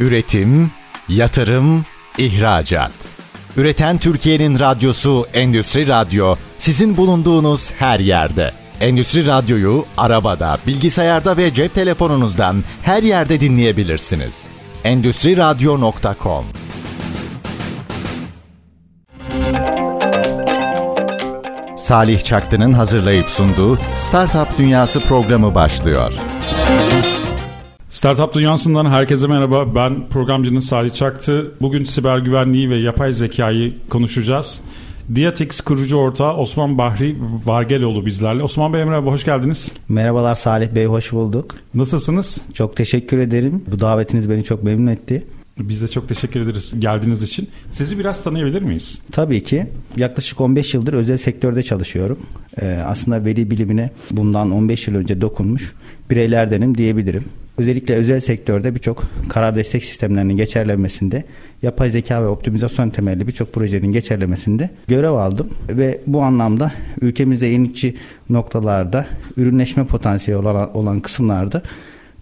Üretim, yatırım, ihracat. Üreten Türkiye'nin radyosu Endüstri Radyo sizin bulunduğunuz her yerde. Endüstri Radyo'yu arabada, bilgisayarda ve cep telefonunuzdan her yerde dinleyebilirsiniz. Endüstri Radyo.com Salih Çaktı'nın hazırlayıp sunduğu Startup Dünyası programı başlıyor. Startup Dünyası'ndan herkese merhaba. Ben programcınız Salih Çaktı. Bugün siber güvenliği ve yapay zekayı konuşacağız. Diatix kurucu ortağı Osman Bahri Vargeloğlu bizlerle. Osman Bey merhaba, hoş geldiniz. Merhabalar Salih Bey, hoş bulduk. Nasılsınız? Çok teşekkür ederim. Bu davetiniz beni çok memnun etti. Biz de çok teşekkür ederiz geldiğiniz için. Sizi biraz tanıyabilir miyiz? Tabii ki. Yaklaşık 15 yıldır özel sektörde çalışıyorum. Ee, aslında veri bilimine bundan 15 yıl önce dokunmuş bireylerdenim diyebilirim. Özellikle özel sektörde birçok karar destek sistemlerinin geçerlenmesinde, yapay zeka ve optimizasyon temelli birçok projenin geçerlemesinde görev aldım ve bu anlamda ülkemizde yenilikçi noktalarda ürünleşme potansiyeli olan, olan kısımlarda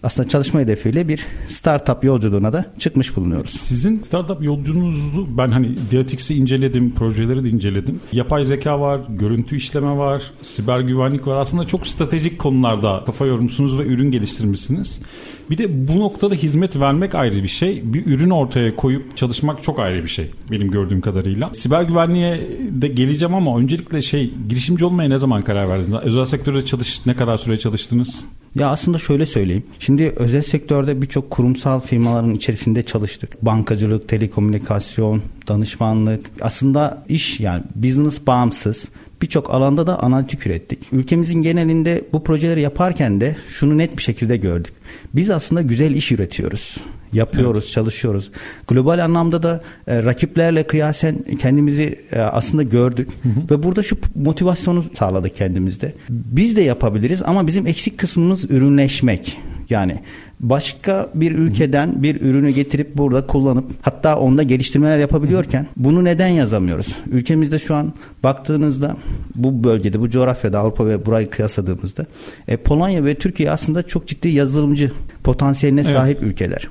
aslında çalışma hedefiyle bir startup yolculuğuna da çıkmış bulunuyoruz. Sizin startup yolculuğunuzu ben hani Diatix'i inceledim, projeleri de inceledim. Yapay zeka var, görüntü işleme var, siber güvenlik var. Aslında çok stratejik konularda kafa yormuşsunuz ve ürün geliştirmişsiniz. Bir de bu noktada hizmet vermek ayrı bir şey. Bir ürün ortaya koyup çalışmak çok ayrı bir şey benim gördüğüm kadarıyla. Siber güvenliğe de geleceğim ama öncelikle şey girişimci olmaya ne zaman karar verdiniz? Özel sektörde çalış ne kadar süre çalıştınız? Ya aslında şöyle söyleyeyim. Şimdi özel sektörde birçok kurumsal firmaların içerisinde çalıştık. Bankacılık, telekomünikasyon, danışmanlık. Aslında iş yani business bağımsız. Birçok alanda da analitik ürettik. Ülkemizin genelinde bu projeleri yaparken de şunu net bir şekilde gördük. Biz aslında güzel iş üretiyoruz. Yapıyoruz, evet. çalışıyoruz. Global anlamda da e, rakiplerle kıyasen kendimizi e, aslında gördük hı hı. ve burada şu motivasyonu sağladık kendimizde. Biz de yapabiliriz ama bizim eksik kısmımız ürünleşmek. Yani başka bir ülkeden bir ürünü getirip burada kullanıp hatta onda geliştirmeler yapabiliyorken bunu neden yazamıyoruz? Ülkemizde şu an baktığınızda bu bölgede bu coğrafyada Avrupa ve burayı kıyasladığımızda e, Polonya ve Türkiye aslında çok ciddi yazılımcı potansiyeline sahip evet. ülkeler.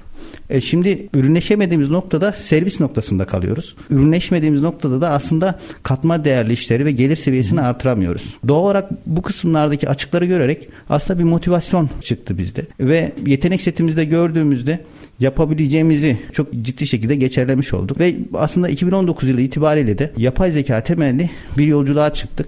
E şimdi ürünleşemediğimiz noktada servis noktasında kalıyoruz. Ürünleşmediğimiz noktada da aslında katma değerli işleri ve gelir seviyesini artıramıyoruz. Doğal olarak bu kısımlardaki açıkları görerek aslında bir motivasyon çıktı bizde. Ve yetenek setimizde gördüğümüzde yapabileceğimizi çok ciddi şekilde geçerlemiş olduk. Ve aslında 2019 yılı itibariyle de yapay zeka temelli bir yolculuğa çıktık.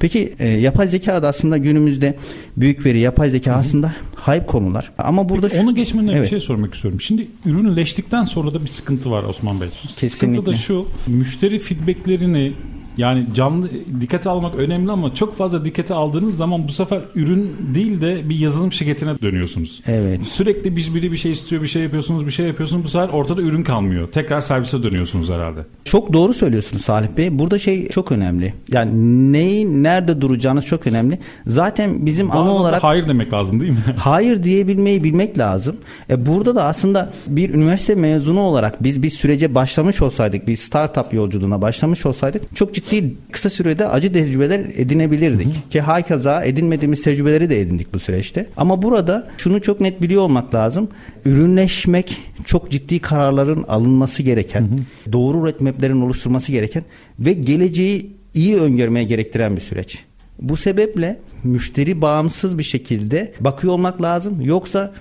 Peki e, yapay zeka da aslında günümüzde büyük veri, yapay zeka Hı-hı. aslında hype konular. Ama burada Peki, onu geçmeden evet. bir şey sormak istiyorum. Şimdi ürünleştikten sonra da bir sıkıntı var Osman Bey. Kesinlikle. Sıkıntı da şu. Müşteri feedbacklerini yani canlı dikkate almak önemli ama çok fazla dikkate aldığınız zaman bu sefer ürün değil de bir yazılım şirketine dönüyorsunuz. Evet. Sürekli bir, biri bir şey istiyor, bir şey yapıyorsunuz, bir şey yapıyorsunuz. Bu sefer ortada ürün kalmıyor. Tekrar servise dönüyorsunuz herhalde. Çok doğru söylüyorsunuz Salih Bey. Burada şey çok önemli. Yani neyi nerede duracağınız çok önemli. Zaten bizim Bazen ana olarak hayır demek lazım değil mi? hayır diyebilmeyi bilmek lazım. E burada da aslında bir üniversite mezunu olarak biz bir sürece başlamış olsaydık, bir startup yolculuğuna başlamış olsaydık çok ciddi ciddi kısa sürede acı tecrübeler edinebilirdik. Hı hı. Ki hakaza edinmediğimiz tecrübeleri de edindik bu süreçte. Ama burada şunu çok net biliyor olmak lazım. Ürünleşmek çok ciddi kararların alınması gereken, hı hı. doğru roadmap'lerin oluşturması gereken ve geleceği iyi öngörmeye gerektiren bir süreç. Bu sebeple müşteri bağımsız bir şekilde bakıyor olmak lazım. Yoksa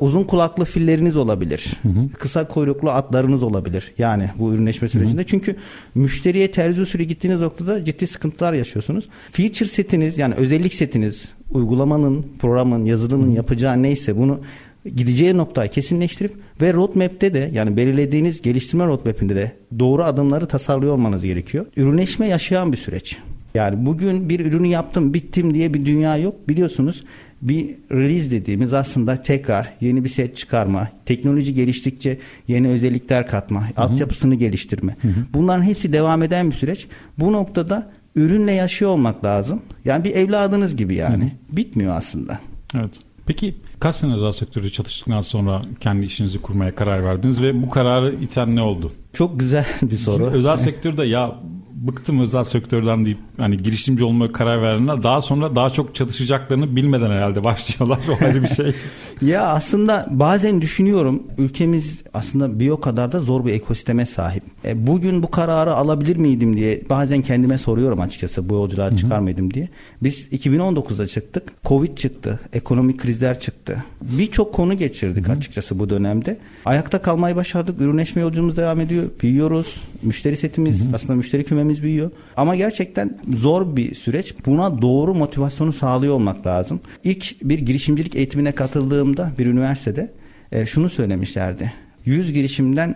uzun kulaklı filleriniz olabilir. Hı hı. Kısa kuyruklu atlarınız olabilir. Yani bu ürünleşme sürecinde. Hı hı. Çünkü müşteriye terzi usulü gittiğiniz noktada ciddi sıkıntılar yaşıyorsunuz. Feature setiniz yani özellik setiniz uygulamanın, programın, yazılımın yapacağı neyse bunu gideceği noktayı kesinleştirip ve roadmap'te de yani belirlediğiniz geliştirme roadmap'inde de doğru adımları tasarlıyor olmanız gerekiyor. Ürünleşme yaşayan bir süreç. Yani bugün bir ürünü yaptım bittim diye bir dünya yok. Biliyorsunuz bir release dediğimiz aslında tekrar yeni bir set çıkarma, teknoloji geliştikçe yeni özellikler katma, Hı-hı. altyapısını geliştirme. Hı-hı. Bunların hepsi devam eden bir süreç. Bu noktada ürünle yaşıyor olmak lazım. Yani bir evladınız gibi yani. Hı-hı. Bitmiyor aslında. Evet. Peki kaç sene özel sektörde çalıştıktan sonra kendi işinizi kurmaya karar verdiniz ve bu kararı iten ne oldu? Çok güzel bir soru. Şimdi özel sektörde ya bıktım özel sektörden deyip hani girişimci olmaya karar verenler daha sonra daha çok çalışacaklarını bilmeden herhalde başlıyorlar. O ayrı bir şey. ya aslında bazen düşünüyorum ülkemiz aslında bir o kadar da zor bir ekosisteme sahip. E, bugün bu kararı alabilir miydim diye bazen kendime soruyorum açıkçası bu yolculuğa çıkar mıydım diye. Biz 2019'da çıktık. Covid çıktı. Ekonomik krizler çıktı. Birçok konu geçirdik açıkçası bu dönemde. Ayakta kalmayı başardık. Ürünleşme yolculuğumuz devam ediyor. Büyüyoruz. Müşteri setimiz aslında müşteri kümemiz büyüyor. Ama gerçekten zor bir süreç. Buna doğru motivasyonu sağlıyor olmak lazım. İlk bir girişimcilik eğitimine katıldığımda bir üniversitede e, şunu söylemişlerdi. 100 girişimden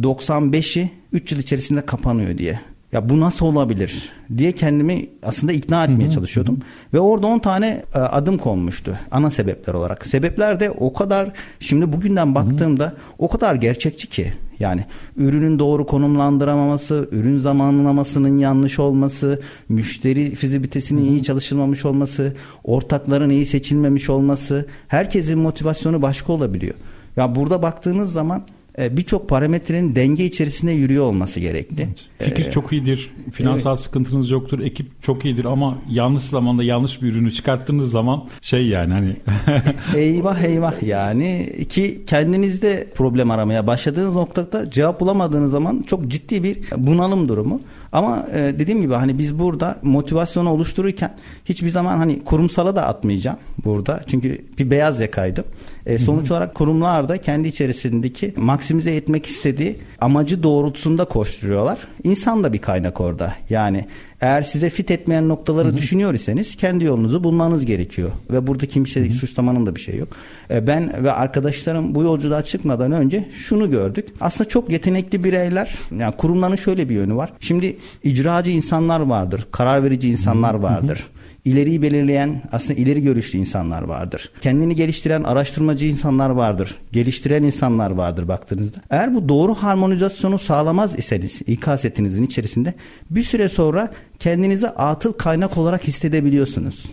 95'i 3 yıl içerisinde kapanıyor diye. Ya bu nasıl olabilir diye kendimi aslında ikna etmeye çalışıyordum. Ve orada 10 tane e, adım konmuştu ana sebepler olarak. Sebepler de o kadar şimdi bugünden baktığımda o kadar gerçekçi ki. Yani ürünün doğru konumlandıramaması, ürün zamanlamasının yanlış olması, müşteri fizibilitesinin iyi çalışılmamış olması, ortakların iyi seçilmemiş olması, herkesin motivasyonu başka olabiliyor. Ya burada baktığınız zaman birçok parametrenin denge içerisinde yürüyor olması gerekti. Fikir Ee, çok iyidir. Finansal evet. sıkıntınız yoktur. Ekip çok iyidir ama yanlış zamanda yanlış bir ürünü çıkarttığınız zaman şey yani hani eyvah eyvah yani ki kendinizde problem aramaya başladığınız noktada cevap bulamadığınız zaman çok ciddi bir bunalım durumu. Ama e, dediğim gibi hani biz burada motivasyonu oluştururken hiçbir zaman hani kurumsala da atmayacağım burada. Çünkü bir beyaz yakaydım. E, sonuç olarak kurumlar da kendi içerisindeki maksimize etmek istediği amacı doğrultusunda koşturuyorlar. İnsan da bir kaynak orada. Yani eğer size fit etmeyen noktaları düşünüyor iseniz kendi yolunuzu bulmanız gerekiyor. Ve burada kimseyi suçlamanın da bir şey yok. E, ben ve arkadaşlarım bu yolculuğa çıkmadan önce şunu gördük. Aslında çok yetenekli bireyler, yani kurumların şöyle bir yönü var. Şimdi icracı insanlar vardır, karar verici insanlar vardır. İleriyi belirleyen aslında ileri görüşlü insanlar vardır. Kendini geliştiren araştırmacı insanlar vardır. Geliştiren insanlar vardır baktığınızda. Eğer bu doğru harmonizasyonu sağlamaz iseniz İK setinizin içerisinde bir süre sonra kendinizi atıl kaynak olarak hissedebiliyorsunuz.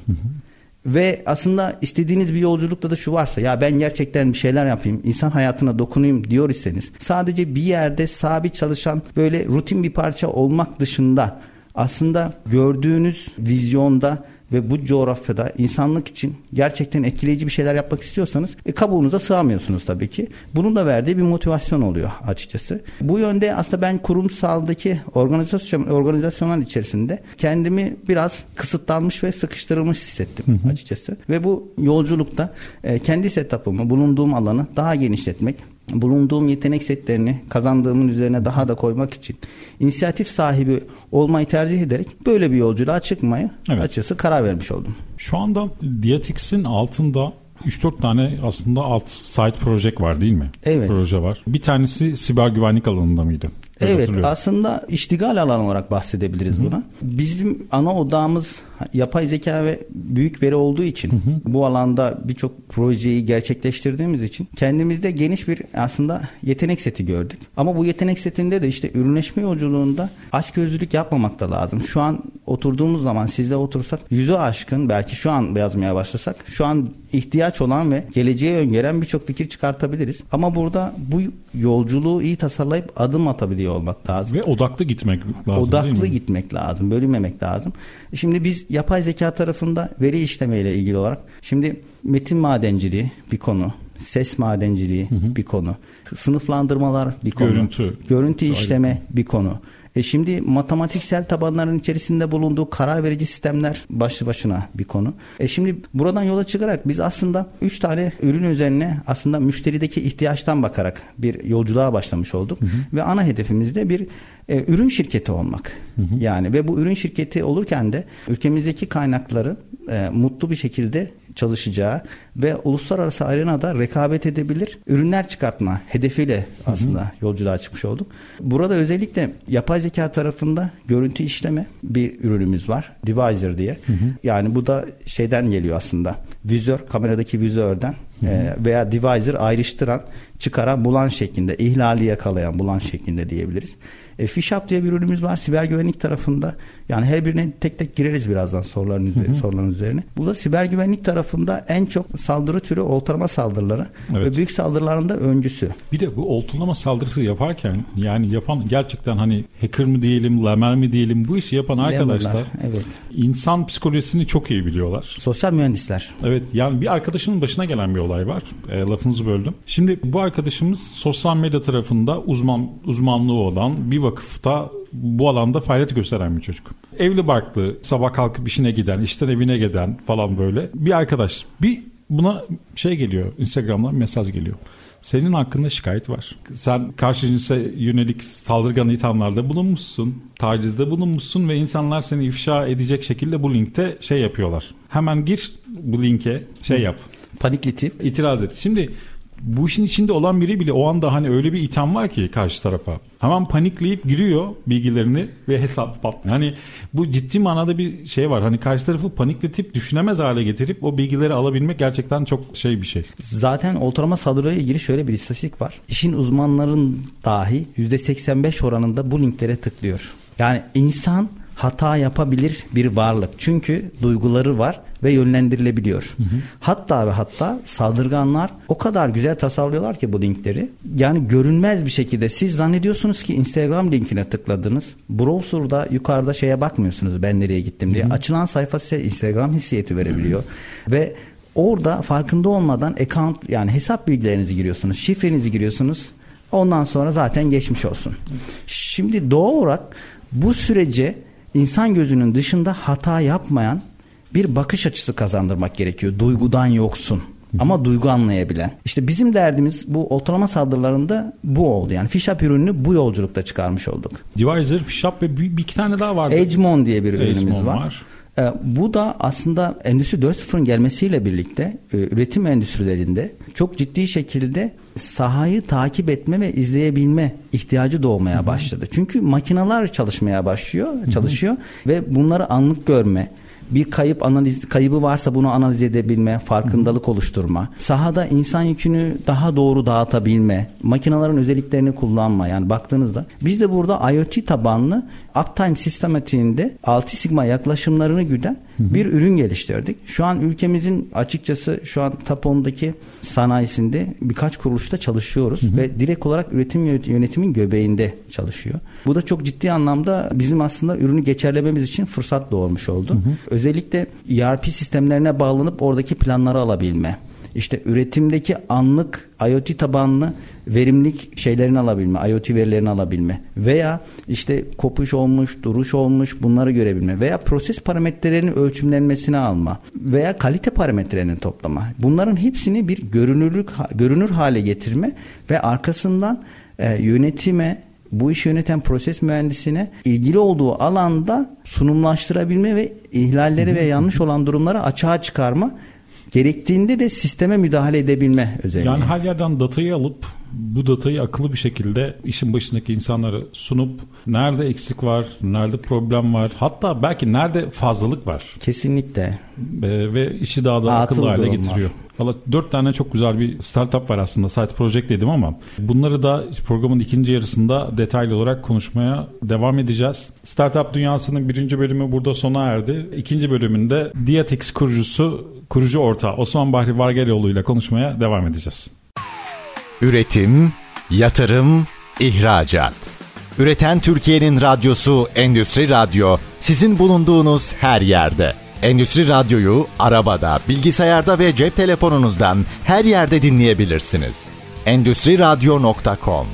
Ve aslında istediğiniz bir yolculukta da şu varsa ya ben gerçekten bir şeyler yapayım, insan hayatına dokunayım diyor iseniz sadece bir yerde sabit çalışan böyle rutin bir parça olmak dışında aslında gördüğünüz vizyonda ve bu coğrafyada insanlık için gerçekten etkileyici bir şeyler yapmak istiyorsanız e, kabuğunuza sığamıyorsunuz tabii ki. Bunun da verdiği bir motivasyon oluyor açıkçası. Bu yönde aslında ben kurumsaldaki organizasyon organizasyonlar içerisinde kendimi biraz kısıtlanmış ve sıkıştırılmış hissettim açıkçası. Ve bu yolculukta e, kendi setup'ımı, bulunduğum alanı daha genişletmek, bulunduğum yetenek setlerini kazandığımın üzerine daha da koymak için inisiyatif sahibi olmayı tercih ederek böyle bir yolculuğa çıkmaya Evet. açıkçası karar vermiş oldum. şu anda Diatix'in altında 3-4 tane aslında alt site proje var değil mi? Evet. Proje var. Bir tanesi siber güvenlik alanında mıydı? Evet aslında iştigal alanı olarak bahsedebiliriz buna. Bizim ana odağımız yapay zeka ve büyük veri olduğu için bu alanda birçok projeyi gerçekleştirdiğimiz için kendimizde geniş bir aslında yetenek seti gördük. Ama bu yetenek setinde de işte ürünleşme yolculuğunda açgözlülük yapmamak da lazım. Şu an oturduğumuz zaman sizle otursak yüzü aşkın belki şu an yazmaya başlasak şu an ihtiyaç olan ve geleceğe öngören birçok fikir çıkartabiliriz. Ama burada bu yolculuğu iyi tasarlayıp adım atabiliyor olmak lazım. Ve odaklı gitmek lazım Odaklı gitmek lazım, bölünmemek lazım. Şimdi biz yapay zeka tarafında veri işleme ile ilgili olarak şimdi metin madenciliği bir konu, ses madenciliği bir konu, sınıflandırmalar bir konu, Görüntü. görüntü işleme bir konu. E şimdi matematiksel tabanların içerisinde bulunduğu karar verici sistemler başlı başına bir konu. E şimdi buradan yola çıkarak biz aslında 3 tane ürün üzerine aslında müşterideki ihtiyaçtan bakarak bir yolculuğa başlamış olduk. Ve ana hedefimiz de bir e, ürün şirketi olmak. Yani ve bu ürün şirketi olurken de ülkemizdeki kaynakları e, mutlu bir şekilde çalışacağı ve uluslararası arenada rekabet edebilir ürünler çıkartma hedefiyle aslında yolculuğa çıkmış olduk. Burada özellikle yapay zeka tarafında görüntü işleme bir ürünümüz var. Divisor diye. Yani bu da şeyden geliyor aslında. Vizör, kameradaki vizörden e, veya divisor ayrıştıran çıkaran bulan şeklinde, ihlali yakalayan bulan şeklinde diyebiliriz. E, Fishap diye bir ürünümüz var siber güvenlik tarafında. Yani her birine tek tek gireriz birazdan soruların, üzerine, soruların üzerine. Bu da siber güvenlik tarafında en çok saldırı türü oltalama saldırıları evet. ve büyük saldırıların da öncüsü. Bir de bu oltalama saldırısı yaparken yani yapan gerçekten hani hacker mı diyelim, lamer mi diyelim bu işi yapan arkadaşlar Lamerler, evet. insan psikolojisini çok iyi biliyorlar. Sosyal mühendisler. Evet yani bir arkadaşımın başına gelen bir olay var. E, lafınızı böldüm. Şimdi bu arkadaşımız sosyal medya tarafında uzman uzmanlığı olan bir vakıfta bu alanda faaliyet gösteren bir çocuk. Evli barklı, sabah kalkıp işine giden, işten evine giden falan böyle bir arkadaş. Bir buna şey geliyor, Instagram'dan mesaj geliyor. Senin hakkında şikayet var. Sen karşı cinse yönelik saldırgan ithamlarda bulunmuşsun. Tacizde bulunmuşsun ve insanlar seni ifşa edecek şekilde bu linkte şey yapıyorlar. Hemen gir bu linke şey yap. Panikletip. itiraz et. Şimdi bu işin içinde olan biri bile o anda hani öyle bir itham var ki karşı tarafa. Hemen panikleyip giriyor bilgilerini ve hesap patlıyor. Hani bu ciddi manada bir şey var. Hani karşı tarafı panikletip düşünemez hale getirip o bilgileri alabilmek gerçekten çok şey bir şey. Zaten ortalama saldırıya ilgili şöyle bir istatistik var. İşin uzmanların dahi %85 oranında bu linklere tıklıyor. Yani insan hata yapabilir bir varlık. Çünkü duyguları var ve yönlendirilebiliyor. Hı hı. Hatta ve hatta saldırganlar o kadar güzel tasarlıyorlar ki bu linkleri. Yani görünmez bir şekilde siz zannediyorsunuz ki Instagram linkine tıkladınız. Browser'da yukarıda şeye bakmıyorsunuz ben nereye gittim diye. Hı hı. Açılan sayfa size Instagram hissiyeti verebiliyor. Hı hı. Ve orada farkında olmadan account yani hesap bilgilerinizi giriyorsunuz. Şifrenizi giriyorsunuz. Ondan sonra zaten geçmiş olsun. Şimdi doğal olarak bu sürece insan gözünün dışında hata yapmayan bir bakış açısı kazandırmak gerekiyor. Duygudan yoksun ama duygu anlayabilen. İşte bizim derdimiz bu ortalama saldırılarında bu oldu. Yani Fishap ürününü bu yolculukta çıkarmış olduk. Divisor, Fishap ve bir, bir iki tane daha vardı. Edgemon diye bir ürünümüz Edgemon var. var. Ee, bu da aslında Endüstri 4.0'ın gelmesiyle birlikte e, üretim endüstrilerinde çok ciddi şekilde sahayı takip etme ve izleyebilme ihtiyacı doğmaya başladı. Çünkü makineler çalışmaya başlıyor, çalışıyor ve bunları anlık görme, bir kayıp analiz kaybı varsa bunu analiz edebilme, farkındalık oluşturma, sahada insan yükünü daha doğru dağıtabilme, makinelerin özelliklerini kullanma. Yani baktığınızda biz de burada IoT tabanlı uptime sistematiğinde 6 sigma yaklaşımlarını güden bir ürün geliştirdik. Şu an ülkemizin açıkçası şu an Tapon'daki sanayisinde birkaç kuruluşta çalışıyoruz hı hı. ve direkt olarak üretim yönetimin göbeğinde çalışıyor. Bu da çok ciddi anlamda bizim aslında ürünü geçerlememiz için fırsat doğurmuş oldu. Hı hı. Özellikle ERP sistemlerine bağlanıp oradaki planları alabilme işte üretimdeki anlık IoT tabanlı verimlilik şeylerini alabilme, IoT verilerini alabilme veya işte kopuş olmuş, duruş olmuş bunları görebilme veya proses parametrelerinin ölçümlenmesini alma veya kalite parametrelerini toplama. Bunların hepsini bir görünürlük görünür hale getirme ve arkasından e, yönetime bu işi yöneten proses mühendisine ilgili olduğu alanda sunumlaştırabilme ve ihlalleri ve yanlış olan durumları açığa çıkarma Gerektiğinde de sisteme müdahale edebilme özelliği. Yani her yerden datayı alıp bu datayı akıllı bir şekilde işin başındaki insanları sunup nerede eksik var, nerede problem var, hatta belki nerede fazlalık var. Kesinlikle. Ee, ve işi daha da Atıl akıllı hale getiriyor. Valla dört tane çok güzel bir startup var aslında. Site Project dedim ama bunları da programın ikinci yarısında detaylı olarak konuşmaya devam edeceğiz. Startup dünyasının birinci bölümü burada sona erdi. İkinci bölümünde Diatix kurucusu, kurucu ortağı Osman Bahri Vargeloğlu ile konuşmaya devam edeceğiz. Üretim, yatırım, ihracat. Üreten Türkiye'nin radyosu Endüstri Radyo sizin bulunduğunuz her yerde. Endüstri Radyo'yu arabada, bilgisayarda ve cep telefonunuzdan her yerde dinleyebilirsiniz. Endüstri Radyo.com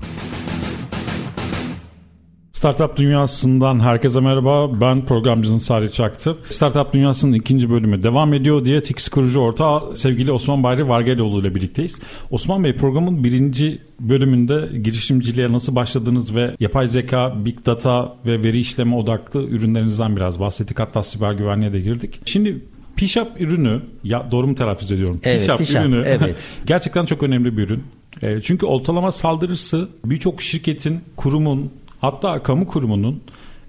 Startup Dünyası'ndan herkese merhaba. Ben programcının Salih Çaktı. Startup Dünyası'nın ikinci bölümü devam ediyor diye Tix kurucu ortağı sevgili Osman Bayri Vargeloğlu ile birlikteyiz. Osman Bey programın birinci bölümünde girişimciliğe nasıl başladınız ve yapay zeka, big data ve veri işleme odaklı ürünlerinizden biraz bahsettik. Hatta siber güvenliğe de girdik. Şimdi Pişap ürünü, ya doğru mu telaffuz ediyorum? Evet, Pişap, Pişap ürünü evet. gerçekten çok önemli bir ürün. E, çünkü oltalama saldırısı birçok şirketin, kurumun, hatta kamu kurumunun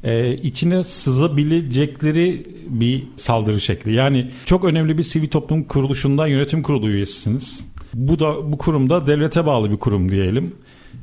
e, içine sızabilecekleri bir saldırı şekli. Yani çok önemli bir sivil toplum kuruluşunda yönetim kurulu üyesisiniz. Bu da bu kurumda devlete bağlı bir kurum diyelim.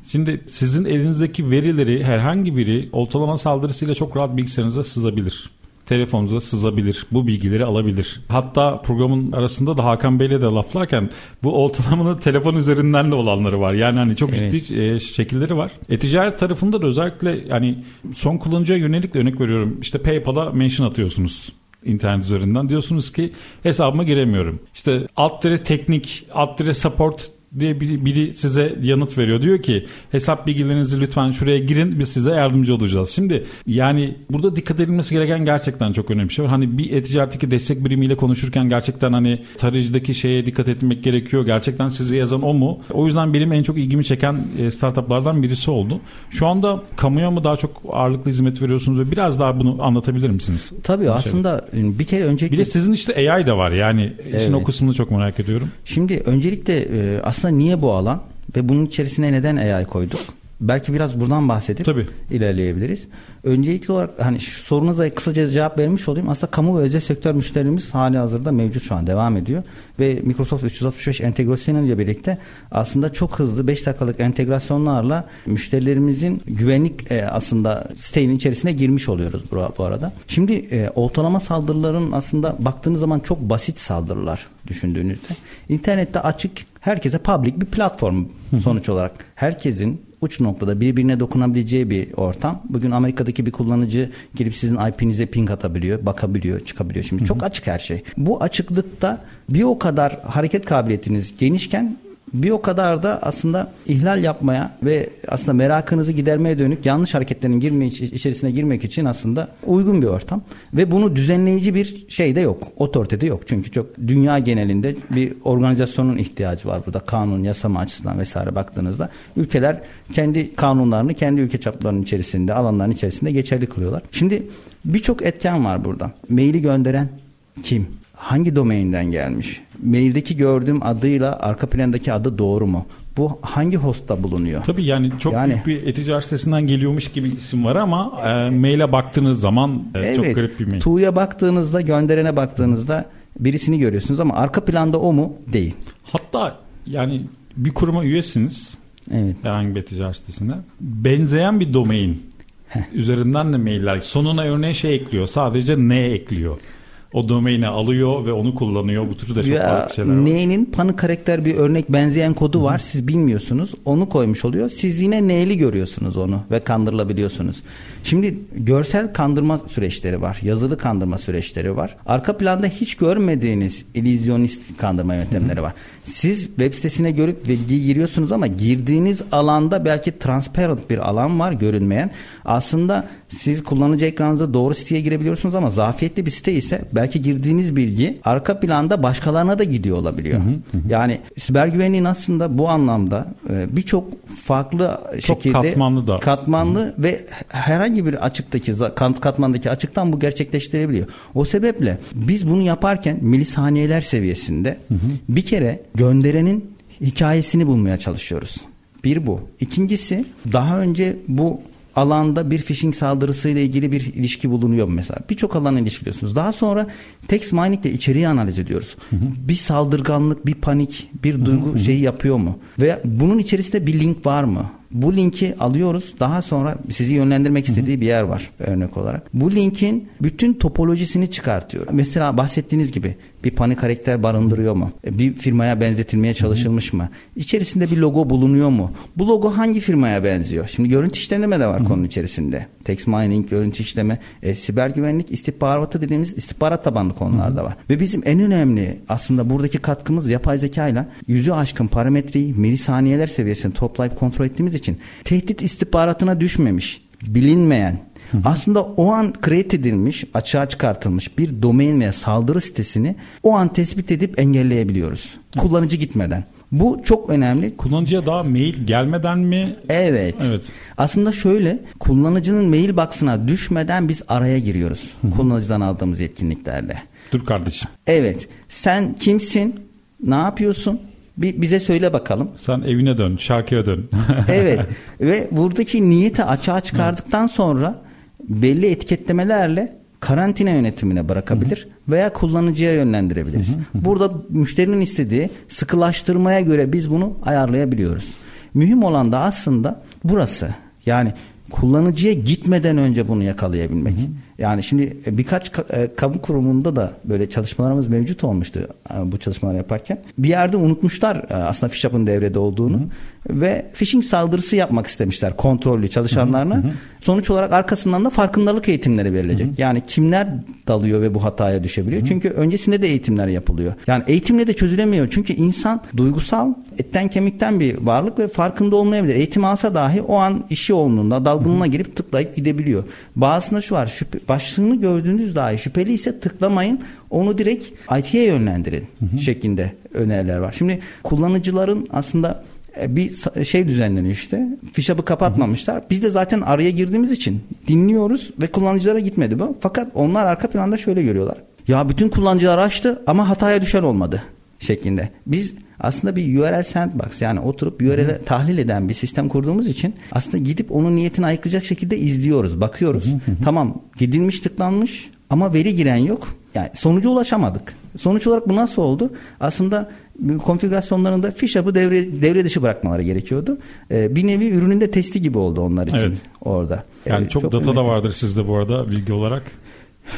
Şimdi sizin elinizdeki verileri herhangi biri oltalama saldırısıyla çok rahat bilgisayarınıza sızabilir telefonunuza sızabilir. Bu bilgileri alabilir. Hatta programın arasında da Hakan Bey'le de laflarken bu ortalamanın telefon üzerinden de olanları var. Yani hani çok evet. ciddi e, şekilleri var. E-ticaret tarafında da özellikle yani son kullanıcıya yönelik de örnek veriyorum. İşte PayPal'a mention atıyorsunuz internet üzerinden diyorsunuz ki hesabıma giremiyorum. İşte alt teknik, alt support diye biri, biri size yanıt veriyor. Diyor ki hesap bilgilerinizi lütfen şuraya girin biz size yardımcı olacağız. Şimdi yani burada dikkat edilmesi gereken gerçekten çok önemli bir şey var. Hani bir e-ticaretteki destek birimiyle konuşurken gerçekten hani tarayıcıdaki şeye dikkat etmek gerekiyor. Gerçekten sizi yazan o mu? O yüzden benim en çok ilgimi çeken e, startuplardan birisi oldu. Şu anda kamuya mı daha çok ağırlıklı hizmet veriyorsunuz ve biraz daha bunu anlatabilir misiniz? Tabii bir aslında şey. bir kere öncelikle... Bir de sizin işte AI da var yani evet. işin o kısmını çok merak ediyorum. Şimdi öncelikle e, aslında aslında niye bu alan ve bunun içerisine neden AI koyduk? Belki biraz buradan bahsedip Tabii. ilerleyebiliriz. Öncelikli olarak hani sorunuza kısaca cevap vermiş olayım. Aslında kamu ve özel sektör müşterimiz hali hazırda mevcut şu an devam ediyor. Ve Microsoft 365 entegrasyonu ile birlikte aslında çok hızlı 5 dakikalık entegrasyonlarla müşterilerimizin güvenlik e, aslında sitenin içerisine girmiş oluyoruz bu, bu arada. Şimdi e, ortalama saldırıların aslında baktığınız zaman çok basit saldırılar düşündüğünüzde. internette açık herkese public bir platform sonuç olarak. Herkesin uç noktada birbirine dokunabileceği bir ortam. Bugün Amerika'daki bir kullanıcı gelip sizin IP'nize ping atabiliyor, bakabiliyor, çıkabiliyor. Şimdi çok açık her şey. Bu açıklıkta bir o kadar hareket kabiliyetiniz genişken bir o kadar da aslında ihlal yapmaya ve aslında merakınızı gidermeye dönük yanlış hareketlerin girme içerisine girmek için aslında uygun bir ortam ve bunu düzenleyici bir şey de yok. Otoritede yok. Çünkü çok dünya genelinde bir organizasyonun ihtiyacı var burada. Kanun, yasama açısından vesaire baktığınızda ülkeler kendi kanunlarını kendi ülke çaplarının içerisinde, alanların içerisinde geçerli kılıyorlar. Şimdi birçok etken var burada. Maili gönderen kim? hangi domainden gelmiş? Maildeki gördüğüm adıyla arka plandaki adı doğru mu? Bu hangi hostta bulunuyor? Tabii yani çok yani, büyük bir e-ticaret sitesinden geliyormuş gibi isim var ama e, maile baktığınız zaman e, evet, çok garip bir mail. Tuğ'ya baktığınızda, gönderene baktığınızda birisini görüyorsunuz ama arka planda o mu? Değil. Hatta yani bir kuruma üyesiniz. Evet. Herhangi bir e-ticaret sitesine. Benzeyen bir domain üzerinden de mailler. Sonuna örneğin şey ekliyor. Sadece ne ekliyor o domaini alıyor ve onu kullanıyor. Bu tür de çok ya, farklı şeyler var. N'nin panı karakter bir örnek benzeyen kodu var. Siz bilmiyorsunuz. Onu koymuş oluyor. Siz yine N'li görüyorsunuz onu ve kandırılabiliyorsunuz. Şimdi görsel kandırma süreçleri var. Yazılı kandırma süreçleri var. Arka planda hiç görmediğiniz illüzyonist kandırma yöntemleri var. Siz web sitesine görüp bilgiyi giriyorsunuz ama girdiğiniz alanda belki transparent bir alan var görünmeyen. Aslında siz kullanıcı ekranınıza doğru siteye girebiliyorsunuz ama zafiyetli bir site ise belki girdiğiniz bilgi arka planda başkalarına da gidiyor olabiliyor. Hı hı hı. Yani siber güvenliğin aslında bu anlamda e, birçok farklı Çok şekilde katmanlı da. Katmanlı hı. ve herhangi bir açıktaki katmandaki açıktan bu gerçekleştirebiliyor. O sebeple biz bunu yaparken milisaniyeler seviyesinde hı hı. bir kere gönderenin hikayesini bulmaya çalışıyoruz. Bir bu. İkincisi daha önce bu alanda bir phishing saldırısıyla ilgili bir ilişki bulunuyor mesela. Birçok alanı ilişkiliyorsunuz. Daha sonra text mining ile içeriği analiz ediyoruz. Hı hı. Bir saldırganlık, bir panik, bir duygu hı hı. şeyi yapıyor mu? Ve bunun içerisinde bir link var mı? Bu linki alıyoruz. Daha sonra sizi yönlendirmek istediği bir yer var örnek olarak. Bu linkin bütün topolojisini çıkartıyor. Mesela bahsettiğiniz gibi bir panik karakter barındırıyor mu? E, bir firmaya benzetilmeye çalışılmış mı? İçerisinde bir logo bulunuyor mu? Bu logo hangi firmaya benziyor? Şimdi görüntü işleme de var konunun içerisinde. Text mining, görüntü işleme, e, siber güvenlik, istihbaratı dediğimiz istihbarat tabanlı konular da var. Ve bizim en önemli aslında buradaki katkımız yapay zeka ile yüzü aşkın parametreyi milisaniyeler seviyesinde toplayıp kontrol ettiğimiz için tehdit istihbaratına düşmemiş, bilinmeyen aslında o an create edilmiş, açığa çıkartılmış bir domain veya saldırı sitesini o an tespit edip engelleyebiliyoruz. Kullanıcı gitmeden. Bu çok önemli. Kullanıcıya daha mail gelmeden mi? Evet. Evet. Aslında şöyle kullanıcının mail box'ına düşmeden biz araya giriyoruz. Kullanıcıdan aldığımız yetkinliklerle. Dur kardeşim. Evet. Sen kimsin? Ne yapıyorsun? Bir bize söyle bakalım. Sen evine dön, şarkıya dön. evet. Ve buradaki niyeti açığa çıkardıktan sonra belli etiketlemelerle karantina yönetimine bırakabilir veya kullanıcıya yönlendirebiliriz. Burada müşterinin istediği sıkılaştırmaya göre biz bunu ayarlayabiliyoruz. Mühim olan da aslında burası. Yani kullanıcıya gitmeden önce bunu yakalayabilmek. Yani şimdi e, birkaç e, kamu kurumunda da böyle çalışmalarımız mevcut olmuştu e, bu çalışmaları yaparken. Bir yerde unutmuşlar aslında Fishup'ın devrede olduğunu hı. Ve phishing saldırısı yapmak istemişler kontrollü çalışanlarına. Hı hı. Sonuç olarak arkasından da farkındalık eğitimleri verilecek. Hı hı. Yani kimler dalıyor ve bu hataya düşebiliyor? Hı hı. Çünkü öncesinde de eğitimler yapılıyor. Yani eğitimle de çözülemiyor. Çünkü insan duygusal, etten kemikten bir varlık ve farkında olmayabilir. Eğitim alsa dahi o an işi olduğunda dalgınlığına girip tıklayıp gidebiliyor. Bazısında şu var şüphe, başlığını gördüğünüz dahi şüpheli ise tıklamayın. Onu direkt IT'ye yönlendirin hı hı. şeklinde öneriler var. Şimdi kullanıcıların aslında bir şey düzenleniyor işte. Fişabı kapatmamışlar. Biz de zaten araya girdiğimiz için dinliyoruz ve kullanıcılara gitmedi bu. Fakat onlar arka planda şöyle görüyorlar. Ya bütün kullanıcılar açtı ama hataya düşen olmadı şeklinde. Biz aslında bir URL sandbox yani oturup URL'i tahlil eden bir sistem kurduğumuz için aslında gidip onun niyetini ayıklayacak şekilde izliyoruz, bakıyoruz. tamam gidilmiş tıklanmış ama veri giren yok. Yani sonuca ulaşamadık. Sonuç olarak bu nasıl oldu? Aslında konfigürasyonlarında Fishup'ı devre, devre dışı bırakmaları gerekiyordu. Ee, bir nevi ürünün de testi gibi oldu onlar için evet. orada. Yani ee, çok, çok data önemli. da vardır sizde bu arada bilgi olarak.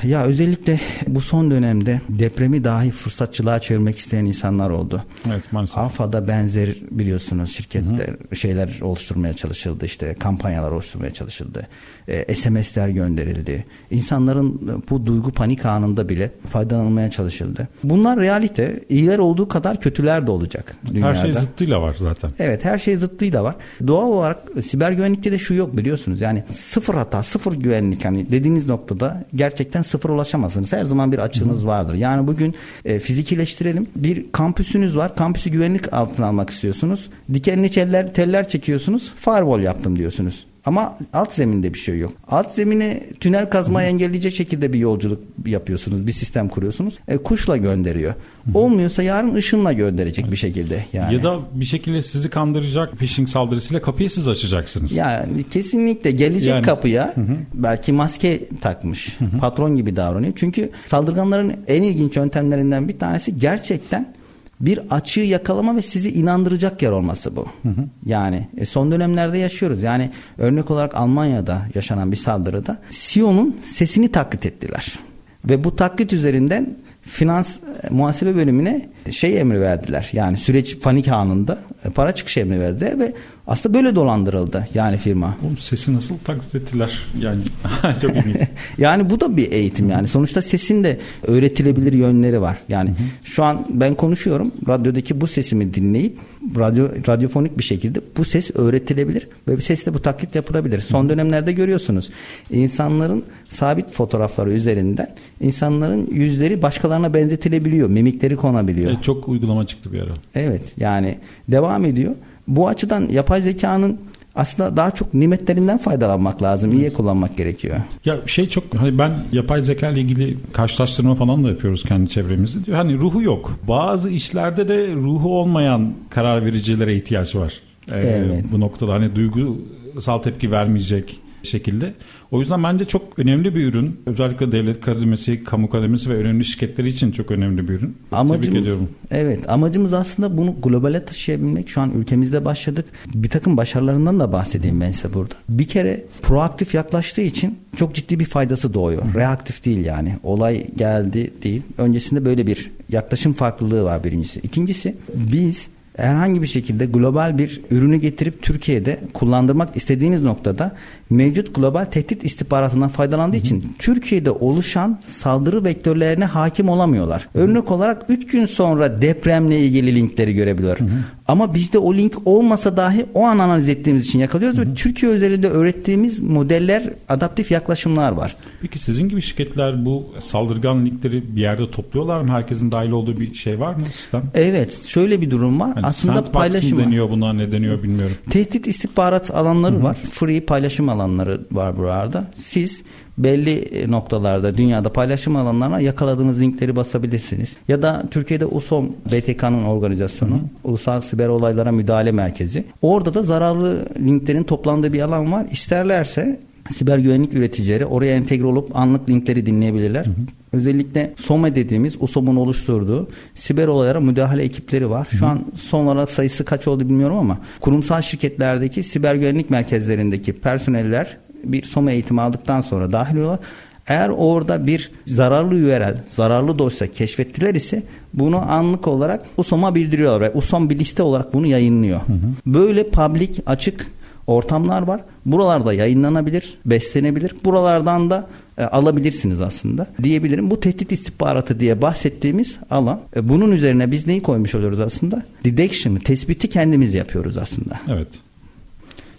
Ya özellikle bu son dönemde depremi dahi fırsatçılığa çevirmek isteyen insanlar oldu. Evet maalesef. AFA'da benzer biliyorsunuz şirketler hı hı. şeyler oluşturmaya çalışıldı işte kampanyalar oluşturmaya çalışıldı. E, SMS'ler gönderildi. İnsanların bu duygu panik anında bile faydalanmaya çalışıldı. Bunlar realite. İyiler olduğu kadar kötüler de olacak dünyada. Her şey zıttıyla var zaten. Evet her şey zıttıyla var. Doğal olarak siber güvenlikte de şu yok biliyorsunuz. Yani sıfır hata, sıfır güvenlik hani dediğiniz noktada gerçekten gerçekten sıfır ulaşamazsınız. Her zaman bir açığınız vardır. Yani bugün e, fizikileştirelim. Bir kampüsünüz var. Kampüsü güvenlik altına almak istiyorsunuz. Dikenli teller, teller çekiyorsunuz. Firewall yaptım diyorsunuz. Ama alt zeminde bir şey yok. Alt zemine tünel kazmayı engelleyecek şekilde bir yolculuk yapıyorsunuz. Bir sistem kuruyorsunuz. E, kuşla gönderiyor. Olmuyorsa yarın ışınla gönderecek bir şekilde. Yani. Ya da bir şekilde sizi kandıracak phishing saldırısıyla kapıyı siz açacaksınız. Yani kesinlikle gelecek yani. kapıya hı hı. belki maske takmış. Hı hı. Patron gibi davranıyor. Çünkü saldırganların en ilginç yöntemlerinden bir tanesi gerçekten bir açığı yakalama ve sizi inandıracak yer olması bu. Hı hı. Yani e, son dönemlerde yaşıyoruz. Yani örnek olarak Almanya'da yaşanan bir saldırıda Sion'un sesini taklit ettiler. Ve bu taklit üzerinden finans e, muhasebe bölümüne şey emri verdiler. Yani süreç panik anında e, para çıkış emri verdi ve aslında böyle dolandırıldı yani firma. O sesi nasıl taklit ettiler? Yani çok ilginç. yani bu da bir eğitim yani. Sonuçta sesin de öğretilebilir yönleri var. Yani Hı-hı. şu an ben konuşuyorum. Radyodaki bu sesimi dinleyip radyo radyofonik bir şekilde bu ses öğretilebilir ve bir sesle bu taklit yapılabilir. Son Hı-hı. dönemlerde görüyorsunuz. insanların sabit fotoğrafları üzerinden insanların yüzleri başkalarına benzetilebiliyor. Mimikleri konabiliyor. Evet, çok uygulama çıktı bir ara. Evet yani devam ediyor. Bu açıdan yapay zekanın aslında daha çok nimetlerinden faydalanmak lazım. İyiye kullanmak gerekiyor. Ya şey çok hani ben yapay zeka ile ilgili karşılaştırma falan da yapıyoruz kendi çevremizde. Diyor hani ruhu yok. Bazı işlerde de ruhu olmayan karar vericilere ihtiyaç var. Ee, evet. Bu noktada hani duygusal tepki vermeyecek şekilde. O yüzden bence çok önemli bir ürün. Özellikle devlet kademesi, kamu kademesi ve önemli şirketleri için çok önemli bir ürün. Amacımız, Tebrik ediyorum. Evet amacımız aslında bunu globale taşıyabilmek. Şu an ülkemizde başladık. Bir takım başarılarından da bahsedeyim ben size burada. Bir kere proaktif yaklaştığı için çok ciddi bir faydası doğuyor. Reaktif değil yani. Olay geldi değil. Öncesinde böyle bir yaklaşım farklılığı var birincisi. İkincisi biz herhangi bir şekilde global bir ürünü getirip Türkiye'de kullandırmak istediğiniz noktada mevcut global tehdit istihbaratından faydalandığı hı hı. için Türkiye'de oluşan saldırı vektörlerine hakim olamıyorlar. Örnek olarak 3 gün sonra depremle ilgili linkleri görebiliyor. Hı hı. Ama bizde o link olmasa dahi o an analiz ettiğimiz için yakalıyoruz hı hı. ve Türkiye özelinde öğrettiğimiz modeller, adaptif yaklaşımlar var. Peki sizin gibi şirketler bu saldırgan linkleri bir yerde topluyorlar mı? Herkesin dahil olduğu bir şey var mı sistem? Evet, şöyle bir durum var. Yani Aslında paylaşım deniyor buna ne deniyor bilmiyorum. Tehdit istihbarat alanları hı hı. var. Free paylaşım alanları var burada. Siz belli noktalarda dünyada paylaşım alanlarına yakaladığınız linkleri basabilirsiniz. Ya da Türkiye'de USOM BTK'nın organizasyonu hı hı. Ulusal Siber Olaylara Müdahale Merkezi. Orada da zararlı linklerin toplandığı bir alan var. İsterlerse siber güvenlik üreticileri oraya entegre olup anlık linkleri dinleyebilirler. Hı hı. Özellikle SOME dediğimiz USOM'un oluşturduğu siber olaylara müdahale ekipleri var. Şu hı. an son olarak sayısı kaç oldu bilmiyorum ama kurumsal şirketlerdeki siber güvenlik merkezlerindeki personeller bir SOME eğitimi aldıktan sonra dahil oluyorlar. Eğer orada bir zararlı URL, zararlı dosya keşfettiler ise bunu anlık olarak USOM'a bildiriyorlar ve USOM bir liste olarak bunu yayınlıyor. Hı hı. Böyle public, açık ortamlar var. Buralarda yayınlanabilir, beslenebilir. Buralardan da e, alabilirsiniz aslında diyebilirim. Bu tehdit istihbaratı diye bahsettiğimiz alan. E, bunun üzerine biz neyi koymuş oluyoruz aslında? Detection'ı, tespiti kendimiz yapıyoruz aslında. Evet.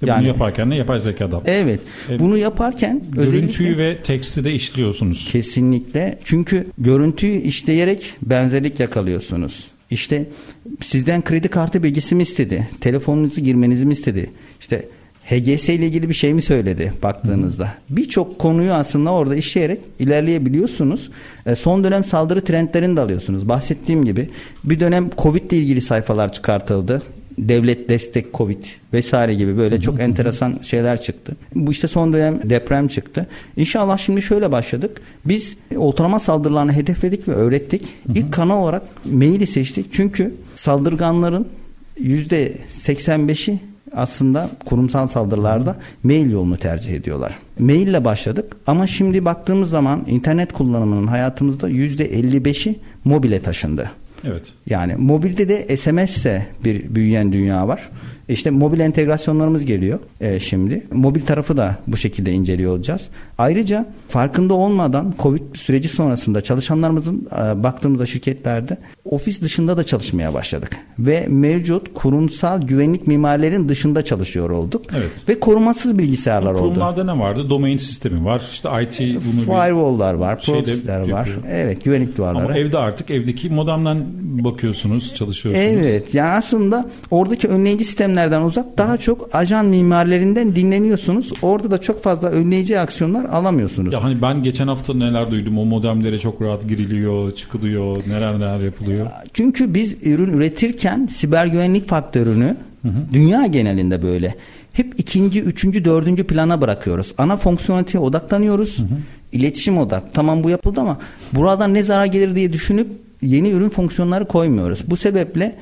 Yani, bunu yaparken de yapay zekadan. Evet. E, bunu yaparken görüntüyü ve teksti de işliyorsunuz. Kesinlikle. Çünkü görüntüyü işleyerek benzerlik yakalıyorsunuz. İşte sizden kredi kartı bilgisi mi istedi? Telefonunuzu girmenizi mi istedi? İşte HGS ile ilgili bir şey mi söyledi baktığınızda? Birçok konuyu aslında orada işleyerek ilerleyebiliyorsunuz. E, son dönem saldırı trendlerini de alıyorsunuz. Bahsettiğim gibi bir dönem Covid ile ilgili sayfalar çıkartıldı devlet destek Covid vesaire gibi böyle çok enteresan şeyler çıktı. Bu işte son dönem deprem çıktı. İnşallah şimdi şöyle başladık. Biz ortalama saldırılarını hedefledik ve öğrettik. İlk kanal olarak maili seçtik. Çünkü saldırganların %85'i aslında kurumsal saldırılarda mail yolunu tercih ediyorlar. Maille başladık ama şimdi baktığımız zaman internet kullanımının hayatımızda %55'i mobile taşındı. Evet. Yani mobilde de SMS ise bir büyüyen dünya var. İşte mobil entegrasyonlarımız geliyor e, şimdi. Mobil tarafı da bu şekilde inceliyor olacağız. Ayrıca farkında olmadan Covid süreci sonrasında çalışanlarımızın e, baktığımızda şirketlerde ofis dışında da çalışmaya başladık. Ve mevcut kurumsal güvenlik mimarlerin dışında çalışıyor olduk. Evet. Ve korumasız bilgisayarlar oldu. Kurumlarda ne vardı? Domain sistemi var. İşte IT bunu Firewall'lar var. Proxy'ler var. Evet güvenlik duvarları. Ama evde artık evdeki modemden bakıyorsunuz, çalışıyorsunuz. Evet. Yani aslında oradaki önleyici sistemlerden uzak daha çok ajan mimarlerinden dinleniyorsunuz. Orada da çok fazla önleyici aksiyonlar alamıyorsunuz. Ya hani ben geçen hafta neler duydum. O modemlere çok rahat giriliyor, çıkılıyor, neler neler yapılıyor. Çünkü biz ürün üretirken siber güvenlik faktörünü hı hı. dünya genelinde böyle hep ikinci, üçüncü, dördüncü plana bırakıyoruz. Ana fonksiyoneliteye odaklanıyoruz. Hı hı. İletişim odak. Tamam bu yapıldı ama buradan ne zarar gelir diye düşünüp yeni ürün fonksiyonları koymuyoruz. Bu sebeple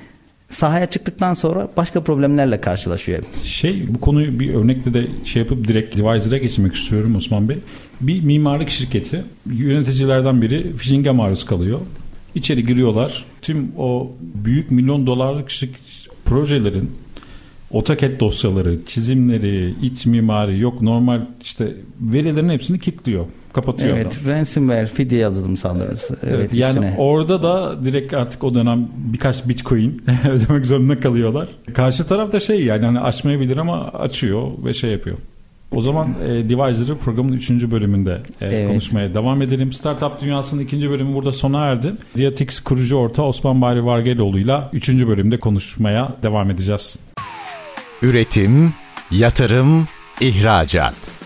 sahaya çıktıktan sonra başka problemlerle karşılaşıyor. Şey bu konuyu bir örnekle de şey yapıp direkt Deviser'a geçmek istiyorum Osman Bey. Bir mimarlık şirketi yöneticilerden biri phishing'e maruz kalıyor. İçeri giriyorlar. Tüm o büyük milyon dolarlık projelerin AutoCAD dosyaları, çizimleri, iç mimari yok normal işte verilerin hepsini kilitliyor kapatıyor evet, adam. ransomware fidye yazılım saldırısı. Evet, evet yani üstüne. orada da direkt artık o dönem birkaç bitcoin ödemek zorunda kalıyorlar. Karşı taraf da şey yani hani açmayabilir ama açıyor ve şey yapıyor. O zaman e, Divisor'ı programın 3. bölümünde e, evet. konuşmaya devam edelim. Startup Dünyası'nın ikinci bölümü burada sona erdi. Diatix kurucu orta Osman Bari Vargeloğlu ile 3. bölümde konuşmaya devam edeceğiz. Üretim, yatırım, ihracat.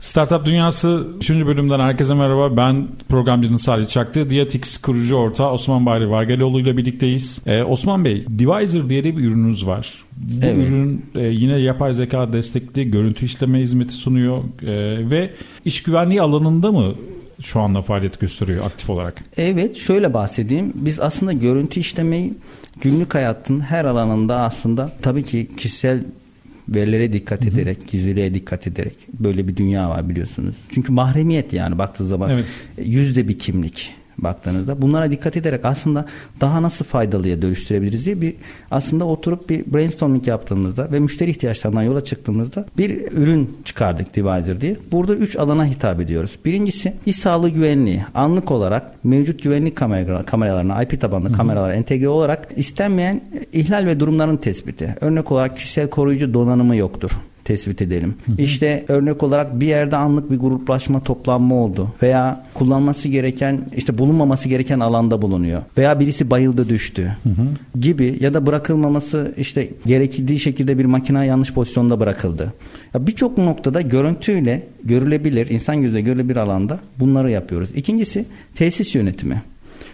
Startup Dünyası 3. bölümden herkese merhaba. Ben programcınız Salih Çaktı. Diatix kurucu ortağı Osman Bahri Vargeloğlu ile birlikteyiz. Ee, Osman Bey, Divisor diye bir ürününüz var. Bu evet. ürün e, yine yapay zeka destekli görüntü işleme hizmeti sunuyor e, ve iş güvenliği alanında mı şu anda faaliyet gösteriyor aktif olarak? Evet şöyle bahsedeyim. Biz aslında görüntü işlemeyi günlük hayatın her alanında aslında tabii ki kişisel verilere dikkat Hı-hı. ederek, gizliliğe dikkat ederek böyle bir dünya var biliyorsunuz. Çünkü mahremiyet yani baktığı zaman evet. yüzde bir kimlik baktığınızda bunlara dikkat ederek aslında daha nasıl faydalıya dönüştürebiliriz diye bir aslında oturup bir brainstorming yaptığımızda ve müşteri ihtiyaçlarından yola çıktığımızda bir ürün çıkardık Divisor diye. Burada üç alana hitap ediyoruz. Birincisi iş sağlığı güvenliği. Anlık olarak mevcut güvenlik kamera, kameralarına IP tabanlı kameralara entegre olarak istenmeyen ihlal ve durumların tespiti. Örnek olarak kişisel koruyucu donanımı yoktur tespit edelim. Hı hı. İşte örnek olarak bir yerde anlık bir gruplaşma toplanma oldu veya kullanması gereken işte bulunmaması gereken alanda bulunuyor veya birisi bayıldı düştü hı hı. gibi ya da bırakılmaması işte gerekildiği şekilde bir makine yanlış pozisyonda bırakıldı. Ya birçok noktada görüntüyle görülebilir, insan gözüyle görülebilir alanda bunları yapıyoruz. İkincisi tesis yönetimi.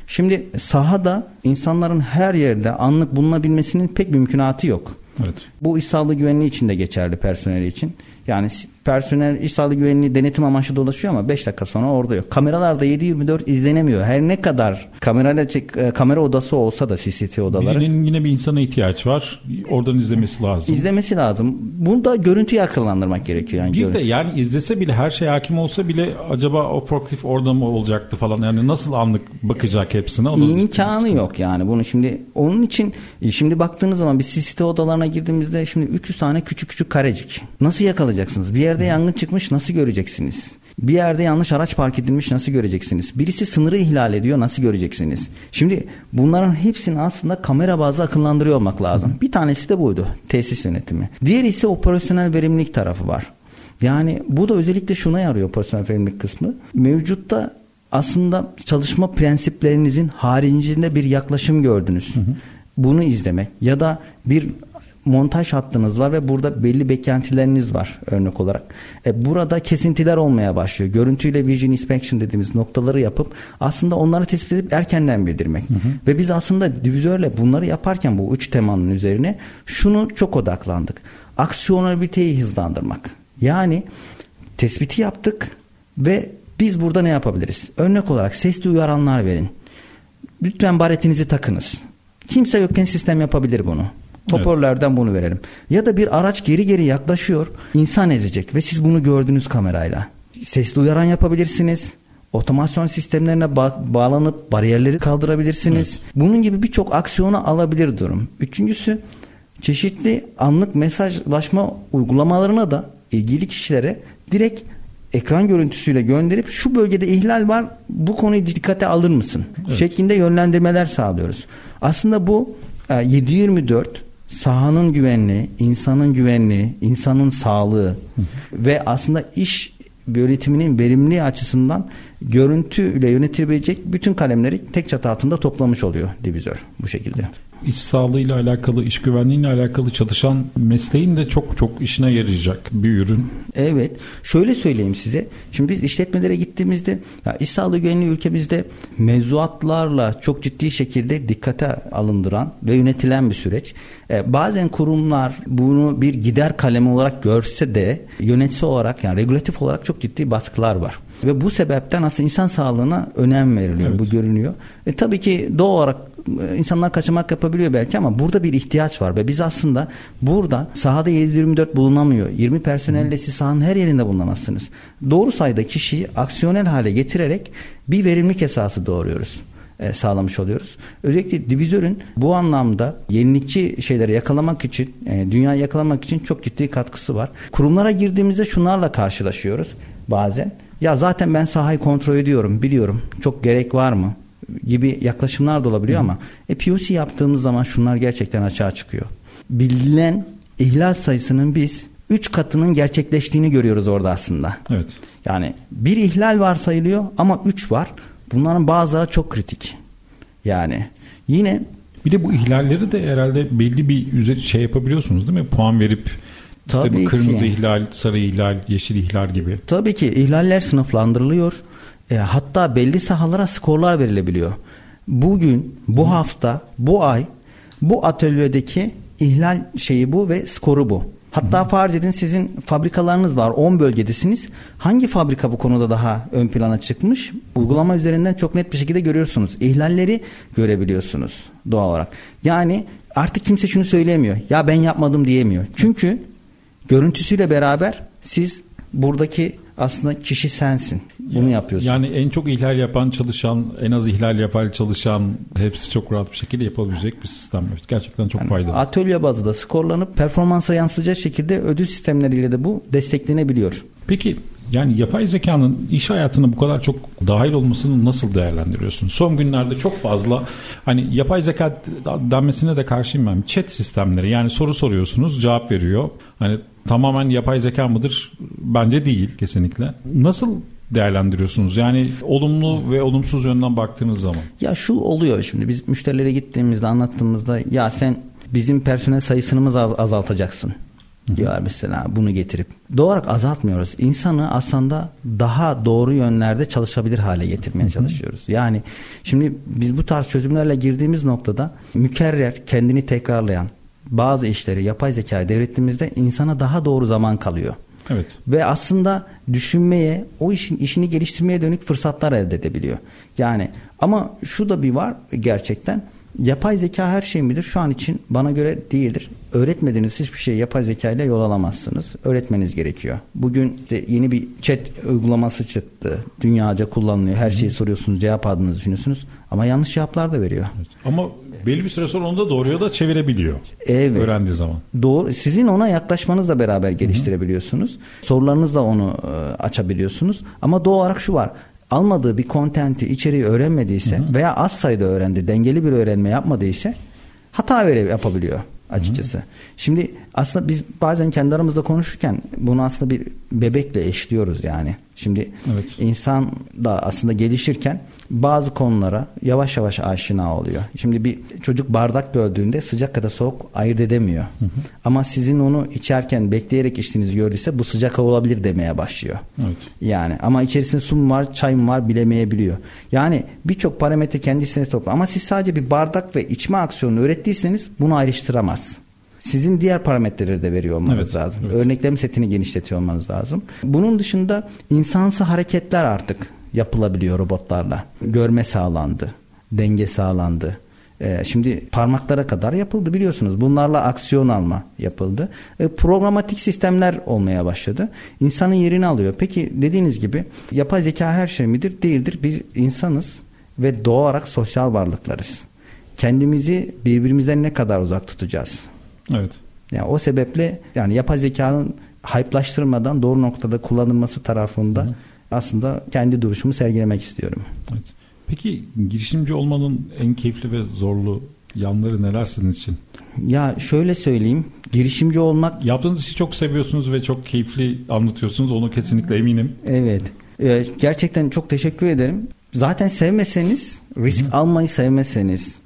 Şimdi sahada insanların her yerde anlık bulunabilmesinin pek mümkünatı yok. Evet. Bu iş sağlığı güvenliği için de geçerli personeli için. Yani personel iş sağlığı güvenliği denetim amaçlı dolaşıyor ama 5 dakika sonra orada yok. Kameralarda 7-24 izlenemiyor. Her ne kadar kamerayla çek, e, kamera odası olsa da CCTV odaları. Birinin yine bir insana ihtiyaç var. Oradan izlemesi lazım. İzlemesi lazım. Bunu da görüntüyü akıllandırmak gerekiyor. Yani bir görüntü. de yani izlese bile her şey hakim olsa bile acaba o forklift orada mı olacaktı falan. Yani nasıl anlık bakacak hepsine? O İmkanı yok yani. Bunu şimdi onun için e, şimdi baktığınız zaman bir CCTV odalarına girdiğimizde şimdi 300 tane küçük küçük karecik. Nasıl yakalayacaksınız? Bir yerde yangın çıkmış nasıl göreceksiniz? Bir yerde yanlış araç park edilmiş nasıl göreceksiniz? Birisi sınırı ihlal ediyor nasıl göreceksiniz? Şimdi bunların hepsini aslında kamera bazlı akıllandırıyor olmak lazım. Bir tanesi de buydu. Tesis yönetimi. Diğer ise operasyonel verimlilik tarafı var. Yani bu da özellikle şuna yarıyor operasyonel verimlilik kısmı. Mevcutta aslında çalışma prensiplerinizin haricinde bir yaklaşım gördünüz. Hı hı. Bunu izlemek ya da bir montaj hattınız var ve burada belli beklentileriniz var örnek olarak. E, burada kesintiler olmaya başlıyor. Görüntüyle vision inspection dediğimiz noktaları yapıp aslında onları tespit edip erkenden bildirmek. Hı hı. Ve biz aslında divizörle bunları yaparken bu üç temanın üzerine şunu çok odaklandık. Aksiyoneliteyi hızlandırmak. Yani tespiti yaptık ve biz burada ne yapabiliriz? Örnek olarak sesli uyaranlar verin. Lütfen baretinizi takınız. Kimse yokken sistem yapabilir bunu. Hoparlörlerden evet. bunu verelim. Ya da bir araç geri geri yaklaşıyor, insan ezecek ve siz bunu gördünüz kamerayla. Sesli uyaran yapabilirsiniz. Otomasyon sistemlerine ba- bağlanıp bariyerleri kaldırabilirsiniz. Evet. Bunun gibi birçok aksiyonu alabilir durum. Üçüncüsü çeşitli anlık mesajlaşma uygulamalarına da ilgili kişilere direkt ekran görüntüsüyle gönderip şu bölgede ihlal var bu konuyu dikkate alır mısın? Evet. şeklinde yönlendirmeler sağlıyoruz. Aslında bu 724 e, sahanın güvenliği, insanın güvenliği, insanın sağlığı ve aslında iş yönetiminin verimli açısından görüntüyle yönetilebilecek bütün kalemleri tek çatı altında toplamış oluyor divizör bu şekilde. Evet iş sağlığıyla alakalı, iş güvenliğiyle alakalı çalışan mesleğin de çok çok işine yarayacak bir ürün. Evet. Şöyle söyleyeyim size. Şimdi biz işletmelere gittiğimizde ya iş sağlığı güvenliği ülkemizde mevzuatlarla çok ciddi şekilde dikkate alındıran ve yönetilen bir süreç. Ee, bazen kurumlar bunu bir gider kalemi olarak görse de yönetici olarak yani regülatif olarak çok ciddi baskılar var. Ve bu sebepten aslında insan sağlığına önem veriliyor. Evet. Bu görünüyor. E, tabii ki doğal olarak e, insanlar kaçamak yapabiliyor belki ama burada bir ihtiyaç var ve biz aslında burada sahada 7-24 bulunamıyor. 20 personelle siz sahanın her yerinde bulunamazsınız. Doğru sayıda kişiyi aksiyonel hale getirerek bir verimlilik esası doğuruyoruz e, sağlamış oluyoruz. Özellikle divizörün bu anlamda yenilikçi şeyleri yakalamak için, e, dünyayı yakalamak için çok ciddi katkısı var. Kurumlara girdiğimizde şunlarla karşılaşıyoruz bazen. Ya zaten ben sahayı kontrol ediyorum, biliyorum. Çok gerek var mı? gibi yaklaşımlar da olabiliyor Hı. ama e, POC yaptığımız zaman şunlar gerçekten açığa çıkıyor. Bilinen ihlal sayısının biz 3 katının gerçekleştiğini görüyoruz orada aslında. Evet. Yani bir ihlal var sayılıyor ama 3 var. Bunların bazıları çok kritik. Yani yine bir de bu ihlalleri de herhalde belli bir şey yapabiliyorsunuz değil mi? Puan verip Tabii işte bu kırmızı ki. ihlal, sarı ihlal, yeşil ihlal gibi. Tabii ki ihlaller sınıflandırılıyor. E, hatta belli sahalara skorlar verilebiliyor. Bugün, bu hafta, bu ay bu atölyedeki ihlal şeyi bu ve skoru bu. Hatta Hı. farz edin sizin fabrikalarınız var 10 bölgedesiniz. Hangi fabrika bu konuda daha ön plana çıkmış? Uygulama üzerinden çok net bir şekilde görüyorsunuz. İhlalleri görebiliyorsunuz doğal olarak. Yani artık kimse şunu söylemiyor. Ya ben yapmadım diyemiyor. Çünkü görüntüsüyle beraber siz buradaki aslında kişi sensin. Bunu yapıyorsun. Yani en çok ihlal yapan çalışan, en az ihlal yapan çalışan hepsi çok rahat bir şekilde yapabilecek bir sistem. Gerçekten çok yani faydalı. Atölye bazında skorlanıp performansa yansıyacak şekilde ödül sistemleriyle de bu desteklenebiliyor. Peki yani yapay zekanın iş hayatına bu kadar çok dahil olmasını nasıl değerlendiriyorsun? Son günlerde çok fazla hani yapay zeka denmesine de karşıyım ben. Chat sistemleri yani soru soruyorsunuz cevap veriyor. Hani tamamen yapay zeka mıdır? Bence değil kesinlikle. Nasıl değerlendiriyorsunuz? Yani olumlu ve olumsuz yönden baktığınız zaman. Ya şu oluyor şimdi biz müşterilere gittiğimizde anlattığımızda ya sen bizim personel sayısını mı az- azaltacaksın? diyorlar mesela bunu getirip. Doğal olarak azaltmıyoruz. İnsanı aslında daha doğru yönlerde çalışabilir hale getirmeye çalışıyoruz. Yani şimdi biz bu tarz çözümlerle girdiğimiz noktada mükerrer, kendini tekrarlayan bazı işleri yapay zekaya devrettiğimizde insana daha doğru zaman kalıyor. Evet. Ve aslında düşünmeye, o işin işini geliştirmeye dönük fırsatlar elde edebiliyor. Yani ama şu da bir var gerçekten. Yapay zeka her şey midir? Şu an için bana göre değildir. Öğretmediğiniz hiçbir şeyi yapay zeka ile yol alamazsınız. Öğretmeniz gerekiyor. Bugün de yeni bir chat uygulaması çıktı. Dünyaca kullanılıyor. Her şeyi soruyorsunuz, cevap aldığınızı düşünüyorsunuz. Ama yanlış cevaplar da veriyor. Ama belli bir süre sonra onu da doğruya da çevirebiliyor. Evet. Öğrendiği zaman. Doğru. Sizin ona yaklaşmanızla beraber geliştirebiliyorsunuz. Sorularınızla onu e, açabiliyorsunuz. Ama doğal olarak şu var. Almadığı bir kontenti, içeriği öğrenmediyse veya az sayıda öğrendi, dengeli bir öğrenme yapmadıysa hata vere yapabiliyor açıkçası. Şimdi aslında biz bazen kendi aramızda konuşurken bunu aslında bir bebekle eşliyoruz yani. Şimdi Evet. insan da aslında gelişirken bazı konulara yavaş yavaş aşina oluyor. Şimdi bir çocuk bardak böldüğünde sıcak ya da soğuk ayırt edemiyor. Ama sizin onu içerken bekleyerek içtiğinizi gördüyse bu sıcak olabilir demeye başlıyor. Evet. Yani ama içerisinde su mu var, çay mı var bilemeyebiliyor. Yani birçok parametre kendisine topluyor. Ama siz sadece bir bardak ve içme aksiyonunu öğrettiyseniz bunu ayrıştıramaz. Sizin diğer parametreleri de veriyor olmanız Evet, lazım. evet. Örneklem setini genişletiyor olmanız lazım. Bunun dışında insansı hareketler artık yapılabiliyor robotlarla. Görme sağlandı, denge sağlandı. Ee, şimdi parmaklara kadar yapıldı biliyorsunuz. Bunlarla aksiyon alma yapıldı. Ee, programatik sistemler olmaya başladı. İnsanın yerini alıyor. Peki dediğiniz gibi yapay zeka her şey midir? Değildir. Bir insanız ve doğarak sosyal varlıklarız. Kendimizi birbirimizden ne kadar uzak tutacağız? Evet. Yani o sebeple yani yapay zekanın hype'laştırmadan doğru noktada kullanılması tarafında aslında kendi duruşumu sergilemek istiyorum. evet. Peki girişimci olmanın en keyifli ve zorlu yanları neler sizin için? Ya şöyle söyleyeyim, girişimci olmak Yaptığınız işi çok seviyorsunuz ve çok keyifli anlatıyorsunuz. Onu kesinlikle eminim. evet. Ee, gerçekten çok teşekkür ederim. Zaten sevmeseniz, risk almayı sevmeseniz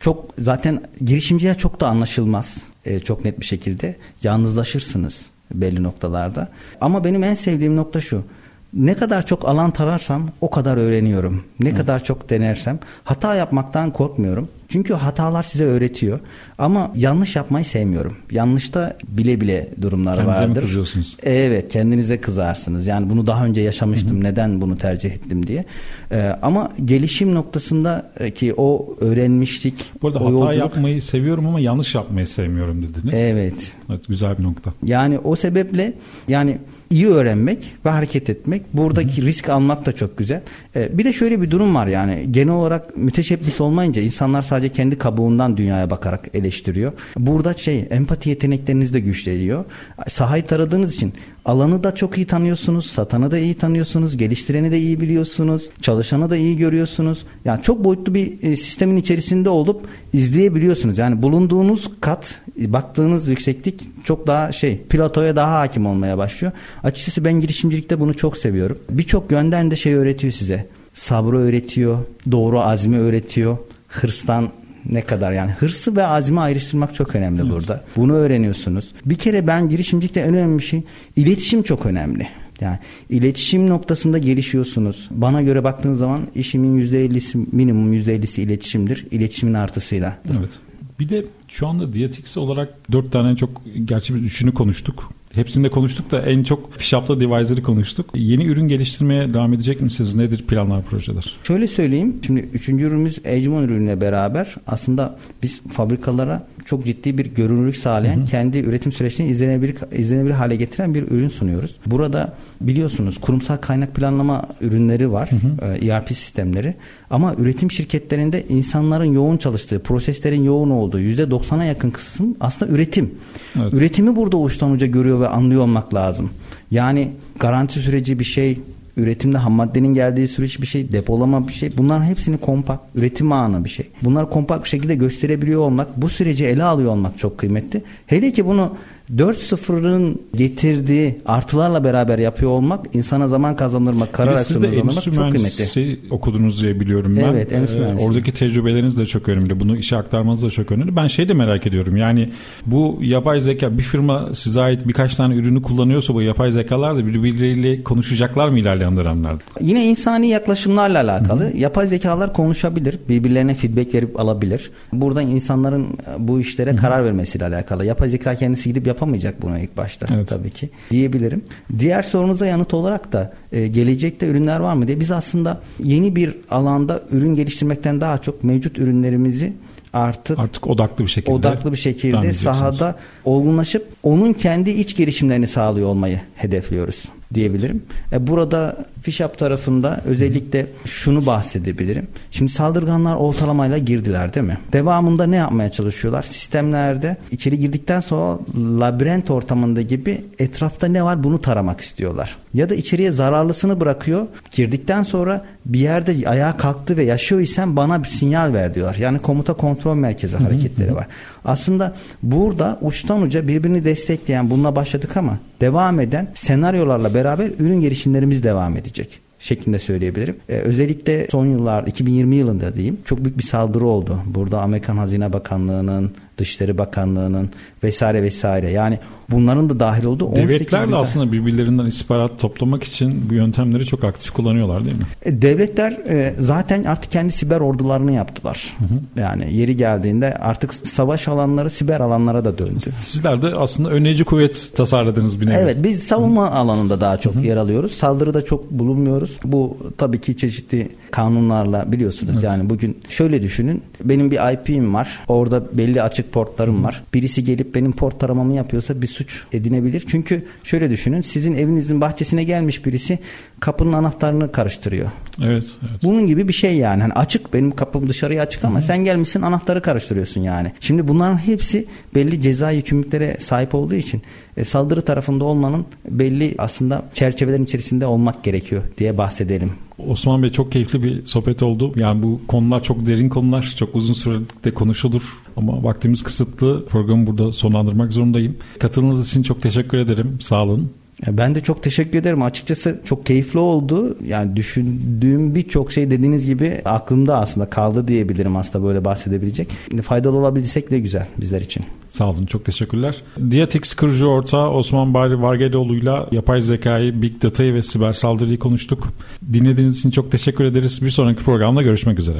çok zaten girişimciye çok da anlaşılmaz. Ee, çok net bir şekilde yalnızlaşırsınız belli noktalarda. Ama benim en sevdiğim nokta şu. Ne kadar çok alan tararsam o kadar öğreniyorum. Ne kadar çok denersem hata yapmaktan korkmuyorum. Çünkü hatalar size öğretiyor. Ama yanlış yapmayı sevmiyorum. Yanlışta bile bile durumlar Kendinize vardır. kızıyorsunuz? Evet kendinize kızarsınız. Yani bunu daha önce yaşamıştım. Neden bunu tercih ettim diye. Ee, ama gelişim noktasında e, ki o öğrenmiştik. Bu arada o hata yolculuk- yapmayı seviyorum ama yanlış yapmayı sevmiyorum dediniz. Evet. Evet güzel bir nokta. Yani o sebeple yani iyi öğrenmek ve hareket etmek. Buradaki risk almak da çok güzel. Ee, bir de şöyle bir durum var yani genel olarak müteşebbis olmayınca insanlar sadece kendi kabuğundan dünyaya bakarak eleştiriyor. Burada şey empati yetenekleriniz de güçleniyor. Sahayı taradığınız için alanı da çok iyi tanıyorsunuz, satanı da iyi tanıyorsunuz, geliştireni de iyi biliyorsunuz, çalışanı da iyi görüyorsunuz. Yani çok boyutlu bir e, sistemin içerisinde olup izleyebiliyorsunuz. Yani bulunduğunuz kat, e, baktığınız yükseklik çok daha şey, platoya daha hakim olmaya başlıyor. Açıkçası ben girişimcilikte bunu çok seviyorum. Birçok yönden de şey öğretiyor size. Sabrı öğretiyor, doğru azmi öğretiyor, hırstan ne kadar yani hırsı ve azmi ayrıştırmak çok önemli burada. Bunu öğreniyorsunuz. Bir kere ben girişimcilikte en önemli şey iletişim çok önemli. Yani iletişim noktasında gelişiyorsunuz. Bana göre baktığınız zaman işimin %50'si minimum %50'si iletişimdir. İletişimin artısıyla. Evet. Bir de şu anda Diatix olarak dört tane çok gerçi biz üçünü konuştuk. Hepsini de konuştuk da en çok Fishup'la Deviser'ı konuştuk. Yeni ürün geliştirmeye devam edecek misiniz? Nedir planlar, projeler? Şöyle söyleyeyim. Şimdi üçüncü ürünümüz Ecmon ürünüyle beraber aslında biz fabrikalara çok ciddi bir görünürlük sağlayan kendi üretim süreçlerini izlenebilir, izlenebilir hale getiren bir ürün sunuyoruz. Burada biliyorsunuz kurumsal kaynak planlama ürünleri var. e, ERP sistemleri. Ama üretim şirketlerinde insanların yoğun çalıştığı, proseslerin yoğun olduğu %90'a yakın kısım aslında üretim. Evet. Üretimi burada uçtan uca görüyor ve anlıyor olmak lazım. Yani garanti süreci bir şey, üretimde ham maddenin geldiği süreç bir şey, depolama bir şey. Bunların hepsini kompakt, üretim anı bir şey. Bunları kompakt bir şekilde gösterebiliyor olmak, bu süreci ele alıyor olmak çok kıymetli. Hele ki bunu 4.0'ın getirdiği artılarla beraber yapıyor olmak insana zaman kazandırmak, karar Siz de endüstri çok mühendisi okudunuz diye biliyorum ben. Evet, endüstri ee. Oradaki tecrübeleriniz de çok önemli. Bunu işe aktarmanız da çok önemli. Ben şey de merak ediyorum. Yani bu yapay zeka bir firma size ait birkaç tane ürünü kullanıyorsa bu yapay zekalar da birbirleriyle konuşacaklar mı ilerleyen dönemlerde? Yine insani yaklaşımlarla alakalı. Hı-hı. Yapay zekalar konuşabilir. Birbirlerine feedback verip alabilir. Burada insanların bu işlere Hı-hı. karar vermesiyle alakalı. Yapay zeka kendisi gidip yapamayacak bunu ilk başta evet. tabii ki diyebilirim. Diğer sorunuza yanıt olarak da e, gelecekte ürünler var mı diye biz aslında yeni bir alanda ürün geliştirmekten daha çok mevcut ürünlerimizi artık artık odaklı bir şekilde odaklı bir şekilde sahada olgunlaşıp onun kendi iç gelişimlerini sağlıyor olmayı hedefliyoruz diyebilirim. E burada Fishap tarafında özellikle şunu bahsedebilirim. Şimdi saldırganlar ortalamayla girdiler değil mi? Devamında ne yapmaya çalışıyorlar? Sistemlerde içeri girdikten sonra labirent ortamında gibi etrafta ne var bunu taramak istiyorlar. Ya da içeriye zararlısını bırakıyor. Girdikten sonra bir yerde ayağa kalktı ve yaşıyor isen bana bir sinyal ver diyorlar. Yani komuta kontrol merkezi hareketleri var. Aslında burada uçtan uca birbirini destekleyen bununla başladık ama devam eden senaryolarla beraber ürün gelişimlerimiz devam edecek şeklinde söyleyebilirim. Ee, özellikle son yıllar 2020 yılında diyeyim çok büyük bir saldırı oldu. Burada Amerikan Hazine Bakanlığı'nın Dışişleri Bakanlığı'nın vesaire vesaire. Yani bunların da dahil olduğu Devletler de aslında birbirlerinden istihbarat toplamak için bu yöntemleri çok aktif kullanıyorlar değil mi? E, devletler e, zaten artık kendi siber ordularını yaptılar. Hı hı. Yani yeri geldiğinde artık savaş alanları siber alanlara da döndü. Sizler de aslında önleyici kuvvet tasarladınız bir nevi. Evet biz savunma hı. alanında daha çok hı hı. yer alıyoruz. Saldırıda çok bulunmuyoruz. Bu tabii ki çeşitli kanunlarla biliyorsunuz. Evet. Yani bugün şöyle düşünün. Benim bir IP'm var. Orada belli açık portlarım var. Birisi gelip benim port taramamı yapıyorsa bir suç edinebilir. Çünkü şöyle düşünün. Sizin evinizin bahçesine gelmiş birisi kapının anahtarını karıştırıyor. Evet, evet. Bunun gibi bir şey yani. Hani açık benim kapım dışarıya açık ama Hı-hı. sen gelmişsin anahtarı karıştırıyorsun yani. Şimdi bunların hepsi belli ceza yükümlülüklere sahip olduğu için e, saldırı tarafında olmanın belli aslında çerçevelerin içerisinde olmak gerekiyor diye bahsedelim. Osman Bey çok keyifli bir sohbet oldu. Yani bu konular çok derin konular. Çok uzun sürede konuşulur. Ama vaktimiz kısıtlı. Programı burada sonlandırmak zorundayım. Katıldığınız için çok teşekkür ederim. Sağ olun. Ben de çok teşekkür ederim. Açıkçası çok keyifli oldu. Yani düşündüğüm birçok şey dediğiniz gibi aklımda aslında kaldı diyebilirim aslında böyle bahsedebilecek. Faydalı olabilsek de güzel bizler için. Sağ olun. Çok teşekkürler. Diatix kurucu ortağı Osman Bari Vargeloğlu'yla yapay zekayı, big data'yı ve siber saldırıyı konuştuk. Dinlediğiniz için çok teşekkür ederiz. Bir sonraki programda görüşmek üzere.